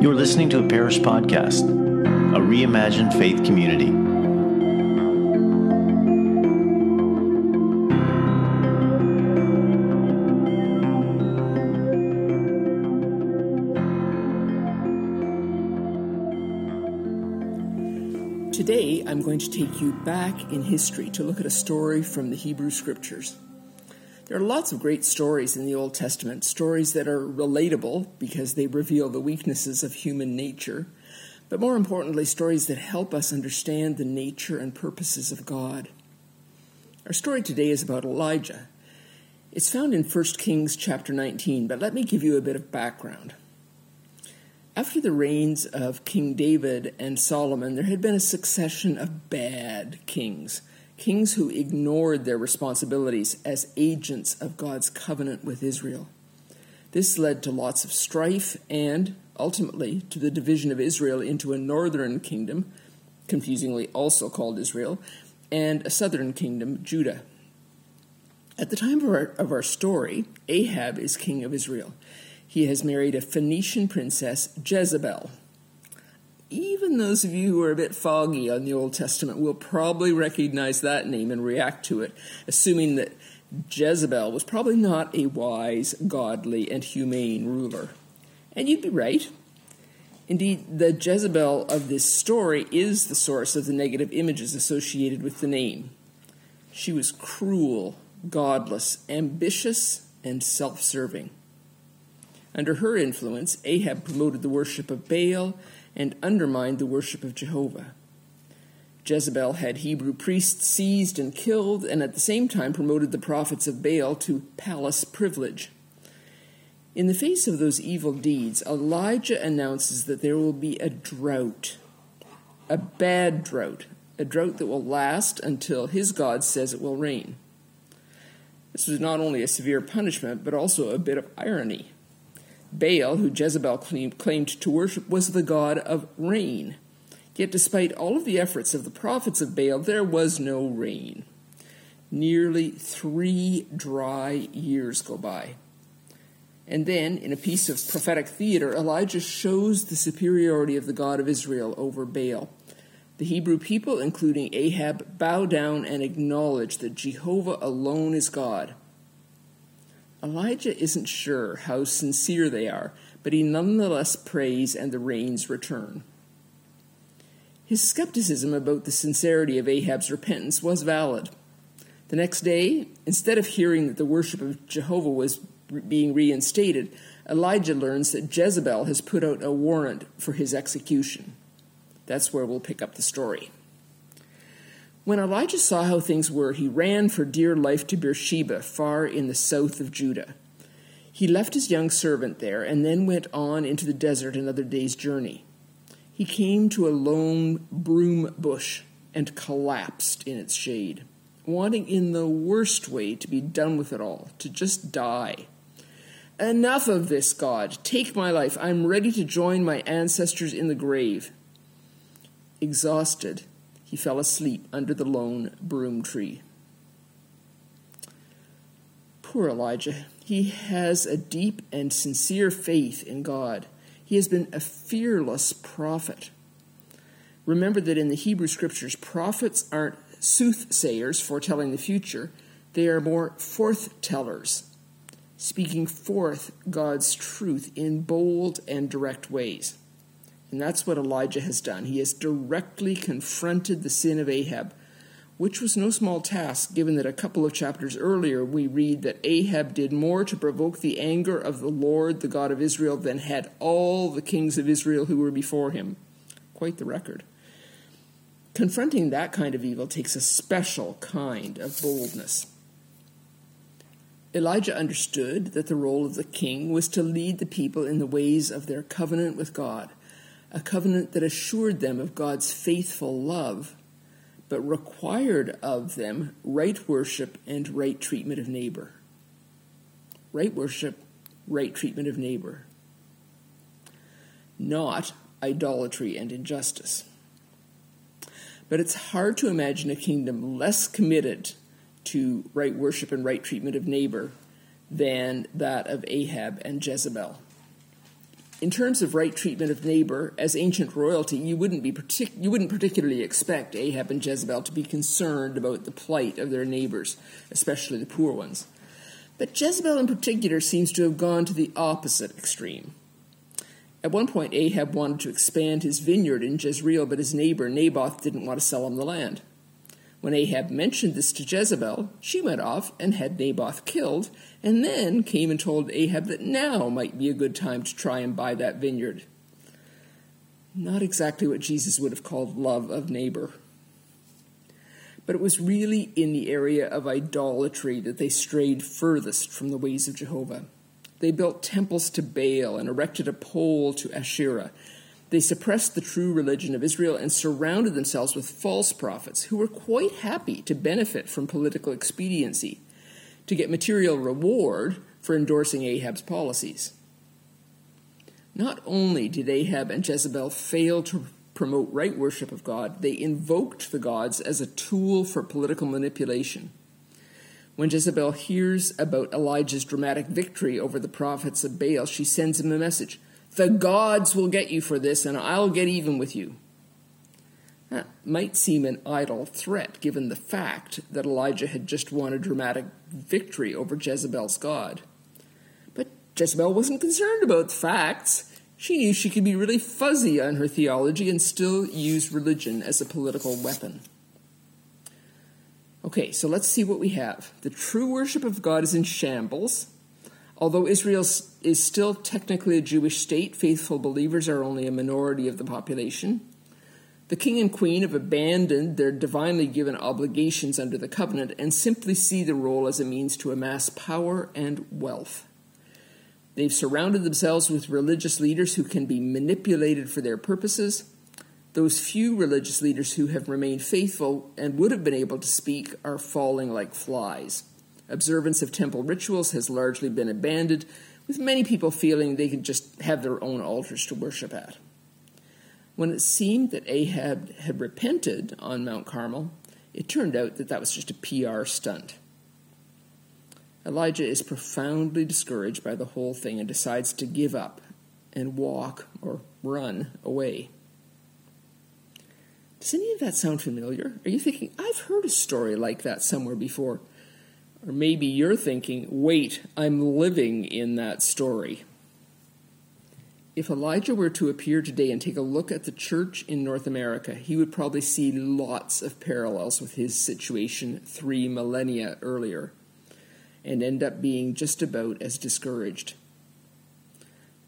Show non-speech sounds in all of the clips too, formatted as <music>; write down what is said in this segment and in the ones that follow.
You're listening to a parish podcast, a reimagined faith community. Today, I'm going to take you back in history to look at a story from the Hebrew Scriptures. There are lots of great stories in the Old Testament, stories that are relatable because they reveal the weaknesses of human nature, but more importantly, stories that help us understand the nature and purposes of God. Our story today is about Elijah. It's found in 1 Kings chapter 19, but let me give you a bit of background. After the reigns of King David and Solomon, there had been a succession of bad kings kings who ignored their responsibilities as agents of God's covenant with Israel. This led to lots of strife and, ultimately, to the division of Israel into a northern kingdom, confusingly also called Israel, and a southern kingdom, Judah. At the time of our, of our story, Ahab is king of Israel. He has married a Phoenician princess, Jezebel, even those of you who are a bit foggy on the Old Testament will probably recognize that name and react to it, assuming that Jezebel was probably not a wise, godly, and humane ruler. And you'd be right. Indeed, the Jezebel of this story is the source of the negative images associated with the name. She was cruel, godless, ambitious, and self serving. Under her influence, Ahab promoted the worship of Baal and undermined the worship of Jehovah. Jezebel had Hebrew priests seized and killed, and at the same time promoted the prophets of Baal to palace privilege. In the face of those evil deeds, Elijah announces that there will be a drought, a bad drought, a drought that will last until his God says it will rain. This was not only a severe punishment, but also a bit of irony. Baal, who Jezebel claimed to worship, was the god of rain. Yet, despite all of the efforts of the prophets of Baal, there was no rain. Nearly three dry years go by. And then, in a piece of prophetic theater, Elijah shows the superiority of the God of Israel over Baal. The Hebrew people, including Ahab, bow down and acknowledge that Jehovah alone is God. Elijah isn't sure how sincere they are, but he nonetheless prays and the rains return. His skepticism about the sincerity of Ahab's repentance was valid. The next day, instead of hearing that the worship of Jehovah was being reinstated, Elijah learns that Jezebel has put out a warrant for his execution. That's where we'll pick up the story. When Elijah saw how things were, he ran for dear life to Beersheba, far in the south of Judah. He left his young servant there and then went on into the desert another day's journey. He came to a lone broom bush and collapsed in its shade, wanting in the worst way to be done with it all, to just die. Enough of this, God. Take my life. I'm ready to join my ancestors in the grave. Exhausted, he fell asleep under the lone broom tree. Poor Elijah. He has a deep and sincere faith in God. He has been a fearless prophet. Remember that in the Hebrew scriptures, prophets aren't soothsayers foretelling the future, they are more forthtellers, speaking forth God's truth in bold and direct ways. And that's what Elijah has done. He has directly confronted the sin of Ahab, which was no small task, given that a couple of chapters earlier we read that Ahab did more to provoke the anger of the Lord, the God of Israel, than had all the kings of Israel who were before him. Quite the record. Confronting that kind of evil takes a special kind of boldness. Elijah understood that the role of the king was to lead the people in the ways of their covenant with God a covenant that assured them of God's faithful love, but required of them right worship and right treatment of neighbor. Right worship, right treatment of neighbor. Not idolatry and injustice. But it's hard to imagine a kingdom less committed to right worship and right treatment of neighbor than that of Ahab and Jezebel. In terms of right treatment of neighbor, as ancient royalty, you wouldn't be partic- you wouldn't particularly expect Ahab and Jezebel to be concerned about the plight of their neighbors, especially the poor ones. But Jezebel in particular seems to have gone to the opposite extreme. At one point, Ahab wanted to expand his vineyard in Jezreel, but his neighbor Naboth didn't want to sell him the land. When Ahab mentioned this to Jezebel, she went off and had Naboth killed, and then came and told Ahab that now might be a good time to try and buy that vineyard. Not exactly what Jesus would have called love of neighbor. But it was really in the area of idolatry that they strayed furthest from the ways of Jehovah. They built temples to Baal and erected a pole to Asherah they suppressed the true religion of Israel and surrounded themselves with false prophets who were quite happy to benefit from political expediency, to get material reward for endorsing Ahab's policies. Not only did Ahab and Jezebel fail to promote right worship of God, they invoked the gods as a tool for political manipulation. When Jezebel hears about Elijah's dramatic victory over the prophets of Baal, she sends him a message the gods will get you for this, and I'll get even with you. That might seem an idle threat given the fact that Elijah had just won a dramatic victory over Jezebel's God. But Jezebel wasn't concerned about facts. She knew she could be really fuzzy on her theology and still use religion as a political weapon. Okay, so let's see what we have. The true worship of God is in shambles. Although Israel is still technically a Jewish state, faithful believers are only a minority of the population. The king and queen have abandoned their divinely given obligations under the covenant and simply see the role as a means to amass power and wealth. They've surrounded themselves with religious leaders who can be manipulated for their purposes. Those few religious leaders who have remained faithful and would have been able to speak are falling like flies. Observance of temple rituals has largely been abandoned, with many people feeling they could just have their own altars to worship at. When it seemed that Ahab had repented on Mount Carmel, it turned out that that was just a PR stunt. Elijah is profoundly discouraged by the whole thing and decides to give up and walk or run away. Does any of that sound familiar? Are you thinking, I've heard a story like that somewhere before? Or maybe you're thinking, wait, I'm living in that story. If Elijah were to appear today and take a look at the church in North America, he would probably see lots of parallels with his situation three millennia earlier and end up being just about as discouraged.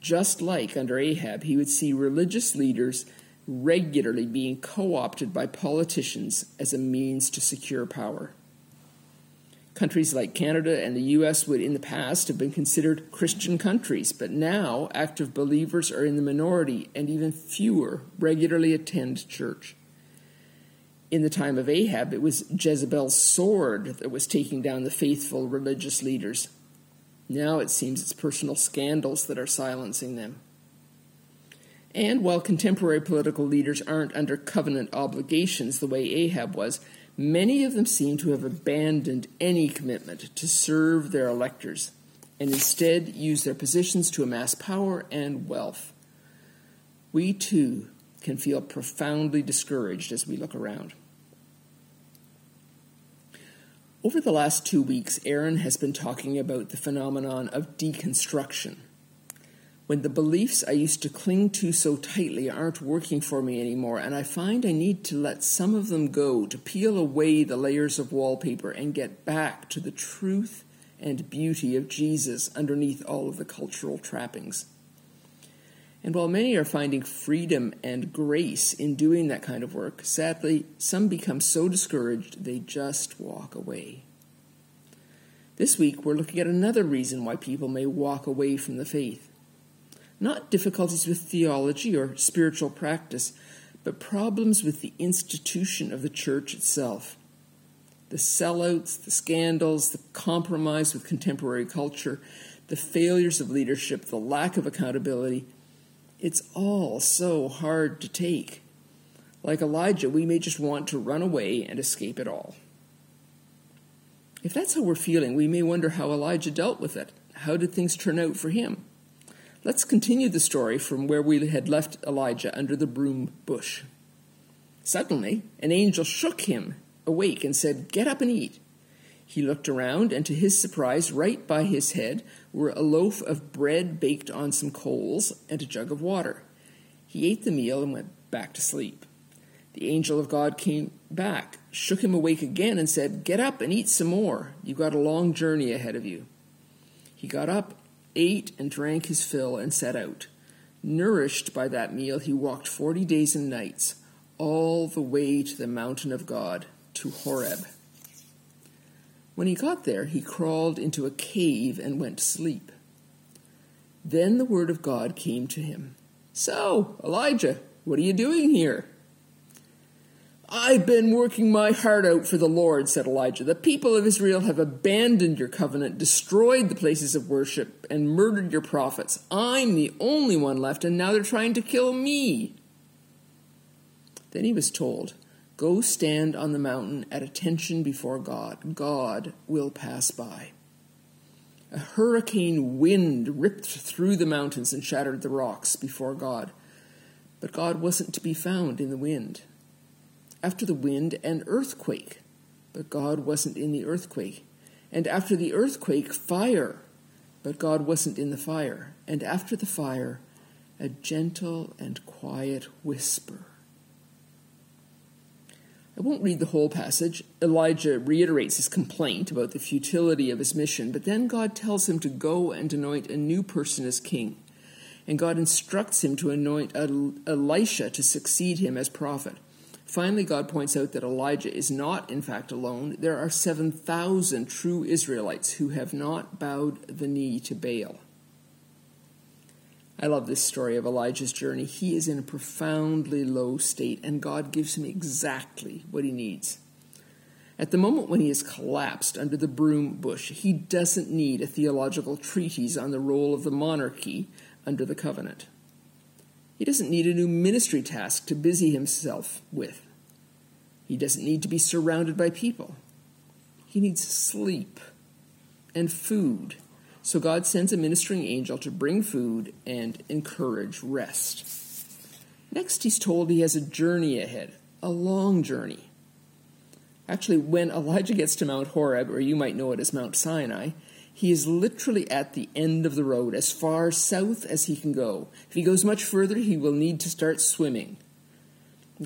Just like under Ahab, he would see religious leaders regularly being co opted by politicians as a means to secure power. Countries like Canada and the US would in the past have been considered Christian countries, but now active believers are in the minority and even fewer regularly attend church. In the time of Ahab, it was Jezebel's sword that was taking down the faithful religious leaders. Now it seems it's personal scandals that are silencing them. And while contemporary political leaders aren't under covenant obligations the way Ahab was, Many of them seem to have abandoned any commitment to serve their electors and instead use their positions to amass power and wealth. We too can feel profoundly discouraged as we look around. Over the last two weeks, Aaron has been talking about the phenomenon of deconstruction when the beliefs I used to cling to so tightly aren't working for me anymore, and I find I need to let some of them go, to peel away the layers of wallpaper and get back to the truth and beauty of Jesus underneath all of the cultural trappings. And while many are finding freedom and grace in doing that kind of work, sadly, some become so discouraged they just walk away. This week, we're looking at another reason why people may walk away from the faith not difficulties with theology or spiritual practice, but problems with the institution of the church itself. The sellouts, the scandals, the compromise with contemporary culture, the failures of leadership, the lack of accountability, it's all so hard to take. Like Elijah, we may just want to run away and escape it all. If that's how we're feeling, we may wonder how Elijah dealt with it. How did things turn out for him? Let's continue the story from where we had left Elijah under the broom bush. Suddenly, an angel shook him awake and said, Get up and eat. He looked around, and to his surprise, right by his head were a loaf of bread baked on some coals and a jug of water. He ate the meal and went back to sleep. The angel of God came back, shook him awake again, and said, Get up and eat some more. You've got a long journey ahead of you. He got up, ate, and drank his fill, and set out. Nourished by that meal, he walked forty days and nights, all the way to the mountain of God, to Horeb. When he got there, he crawled into a cave and went to sleep. Then the word of God came to him So, Elijah, what are you doing here? I've been working my heart out for the Lord, said Elijah. The people of Israel have abandoned your covenant, destroyed the places of worship, and murdered your prophets. I'm the only one left, and now they're trying to kill me. Then he was told, Go stand on the mountain at attention before God. God will pass by. A hurricane wind ripped through the mountains and shattered the rocks before God. But God wasn't to be found in the wind after the wind, an earthquake. But God wasn't in the earthquake. And after the earthquake, fire. But God wasn't in the fire. And after the fire, a gentle and quiet whisper. I won't read the whole passage. Elijah reiterates his complaint about the futility of his mission, but then God tells him to go and anoint a new person as king. And God instructs him to anoint Elisha to succeed him as prophet. Finally, God points out that Elijah is not, in fact, alone. There are 7,000 true Israelites who have not bowed the knee to Baal. I love this story of Elijah's journey. He is in a profoundly low state, and God gives him exactly what he needs. At the moment when he has collapsed under the broom bush, he doesn't need a theological treatise on the role of the monarchy under the covenant. He doesn't need a new ministry task to busy himself with. He doesn't need to be surrounded by people. He needs sleep and food. So God sends a ministering angel to bring food and encourage rest. Next, he's told he has a journey ahead, a long journey. Actually, when Elijah gets to Mount Horeb, or you might know it as Mount Sinai, he is literally at the end of the road, as far south as he can go. If he goes much further, he will need to start swimming.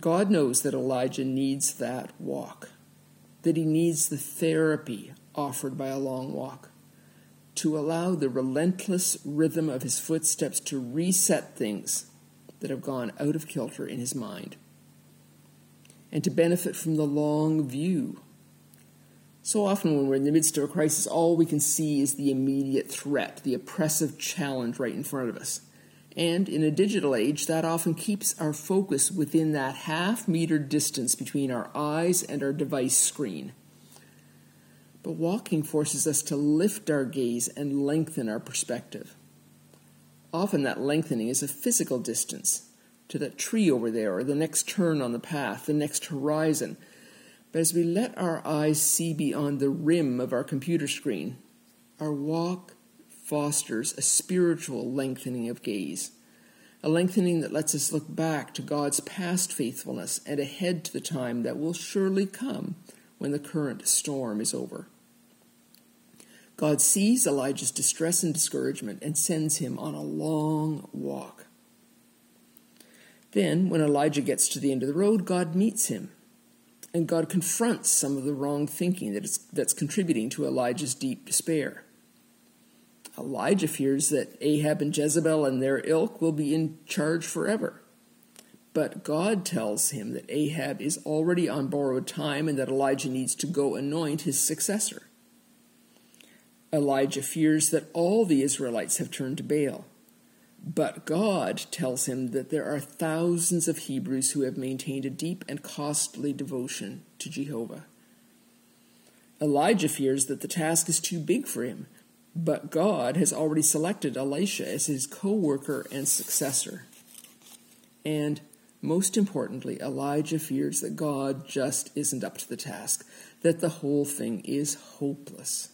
God knows that Elijah needs that walk, that he needs the therapy offered by a long walk, to allow the relentless rhythm of his footsteps to reset things that have gone out of kilter in his mind, and to benefit from the long view so often, when we're in the midst of a crisis, all we can see is the immediate threat, the oppressive challenge right in front of us. And in a digital age, that often keeps our focus within that half meter distance between our eyes and our device screen. But walking forces us to lift our gaze and lengthen our perspective. Often, that lengthening is a physical distance to that tree over there, or the next turn on the path, the next horizon but as we let our eyes see beyond the rim of our computer screen, our walk fosters a spiritual lengthening of gaze, a lengthening that lets us look back to God's past faithfulness and ahead to the time that will surely come when the current storm is over. God sees Elijah's distress and discouragement and sends him on a long walk. Then, when Elijah gets to the end of the road, God meets him and God confronts some of the wrong thinking that is, that's contributing to Elijah's deep despair. Elijah fears that Ahab and Jezebel and their ilk will be in charge forever. But God tells him that Ahab is already on borrowed time and that Elijah needs to go anoint his successor. Elijah fears that all the Israelites have turned to Baal. But God tells him that there are thousands of Hebrews who have maintained a deep and costly devotion to Jehovah. Elijah fears that the task is too big for him, but God has already selected Elisha as his co worker and successor. And most importantly, Elijah fears that God just isn't up to the task, that the whole thing is hopeless.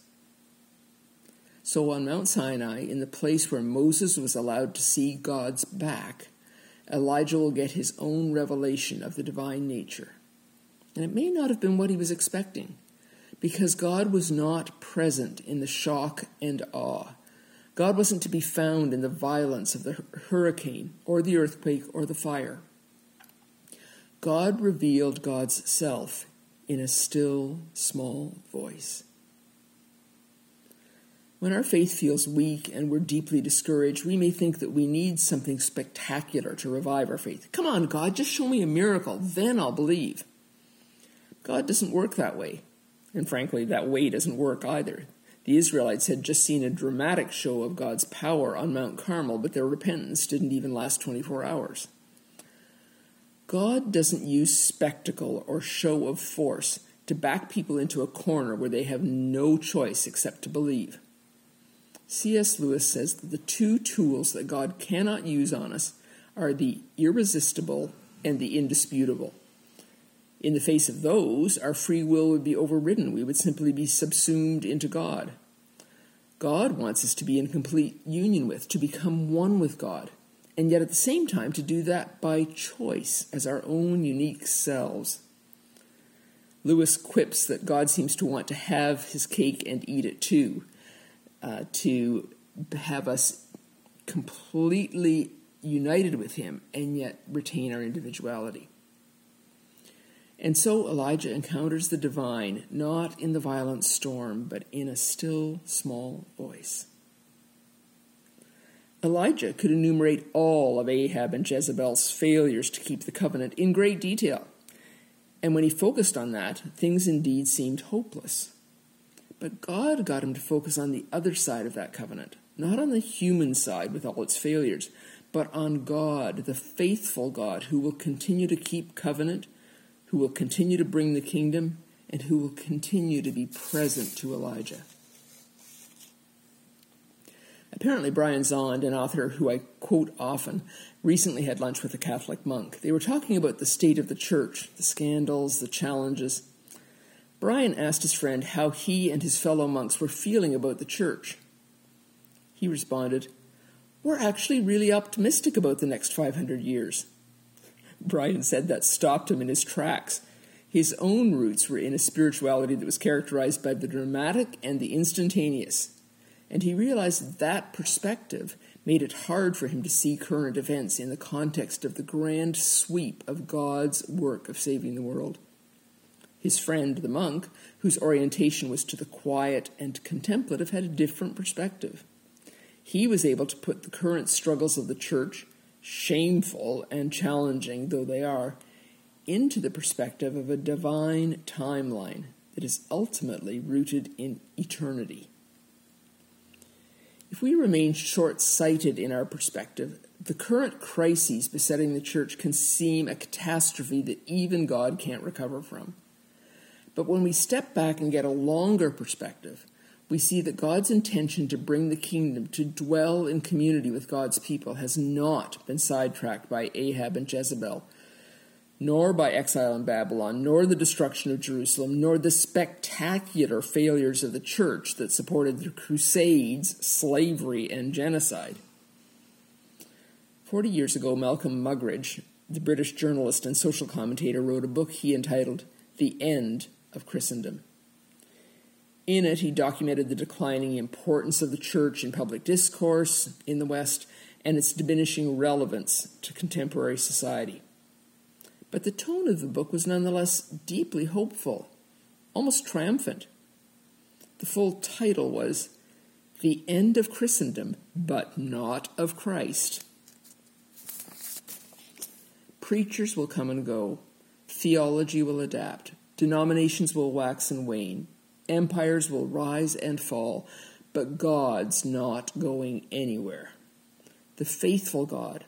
So on Mount Sinai, in the place where Moses was allowed to see God's back, Elijah will get his own revelation of the divine nature. And it may not have been what he was expecting, because God was not present in the shock and awe. God wasn't to be found in the violence of the hurricane, or the earthquake, or the fire. God revealed God's self in a still, small voice. When our faith feels weak and we're deeply discouraged, we may think that we need something spectacular to revive our faith. Come on, God, just show me a miracle, then I'll believe. God doesn't work that way. And frankly, that way doesn't work either. The Israelites had just seen a dramatic show of God's power on Mount Carmel, but their repentance didn't even last 24 hours. God doesn't use spectacle or show of force to back people into a corner where they have no choice except to believe. C.S. Lewis says that the two tools that God cannot use on us are the irresistible and the indisputable. In the face of those, our free will would be overridden. We would simply be subsumed into God. God wants us to be in complete union with, to become one with God, and yet at the same time to do that by choice as our own unique selves. Lewis quips that God seems to want to have his cake and eat it too, uh, to have us completely united with him and yet retain our individuality. And so Elijah encounters the divine, not in the violent storm, but in a still small voice. Elijah could enumerate all of Ahab and Jezebel's failures to keep the covenant in great detail. And when he focused on that, things indeed seemed hopeless. But God got him to focus on the other side of that covenant, not on the human side with all its failures, but on God, the faithful God who will continue to keep covenant who will continue to bring the kingdom, and who will continue to be present to Elijah. Apparently, Brian Zahnd, an author who I quote often, recently had lunch with a Catholic monk. They were talking about the state of the church, the scandals, the challenges. Brian asked his friend how he and his fellow monks were feeling about the church. He responded, We're actually really optimistic about the next 500 years. <laughs> Brian said that stopped him in his tracks. His own roots were in a spirituality that was characterized by the dramatic and the instantaneous. And he realized that, that perspective made it hard for him to see current events in the context of the grand sweep of God's work of saving the world. His friend, the monk, whose orientation was to the quiet and contemplative, had a different perspective. He was able to put the current struggles of the church shameful and challenging though they are, into the perspective of a divine timeline that is ultimately rooted in eternity. If we remain short sighted in our perspective, the current crises besetting the church can seem a catastrophe that even God can't recover from. But when we step back and get a longer perspective, we see that God's intention to bring the kingdom to dwell in community with God's people has not been sidetracked by Ahab and Jezebel, nor by exile in Babylon, nor the destruction of Jerusalem, nor the spectacular failures of the church that supported the Crusades, slavery, and genocide. Forty years ago, Malcolm Muggeridge, the British journalist and social commentator, wrote a book he entitled The End of Christendom. In it, he documented the declining importance of the church in public discourse in the West and its diminishing relevance to contemporary society. But the tone of the book was nonetheless deeply hopeful, almost triumphant. The full title was The End of Christendom, but Not of Christ. Preachers will come and go, theology will adapt, denominations will wax and wane, Empires will rise and fall, but God's not going anywhere. The faithful God,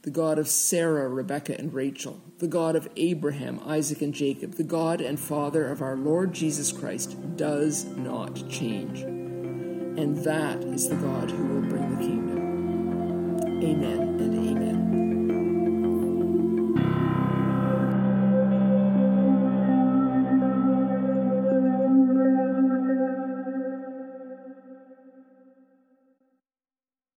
the God of Sarah, Rebekah, and Rachel, the God of Abraham, Isaac, and Jacob, the God and Father of our Lord Jesus Christ, does not change. And that is the God who will bring the kingdom. Amen and amen.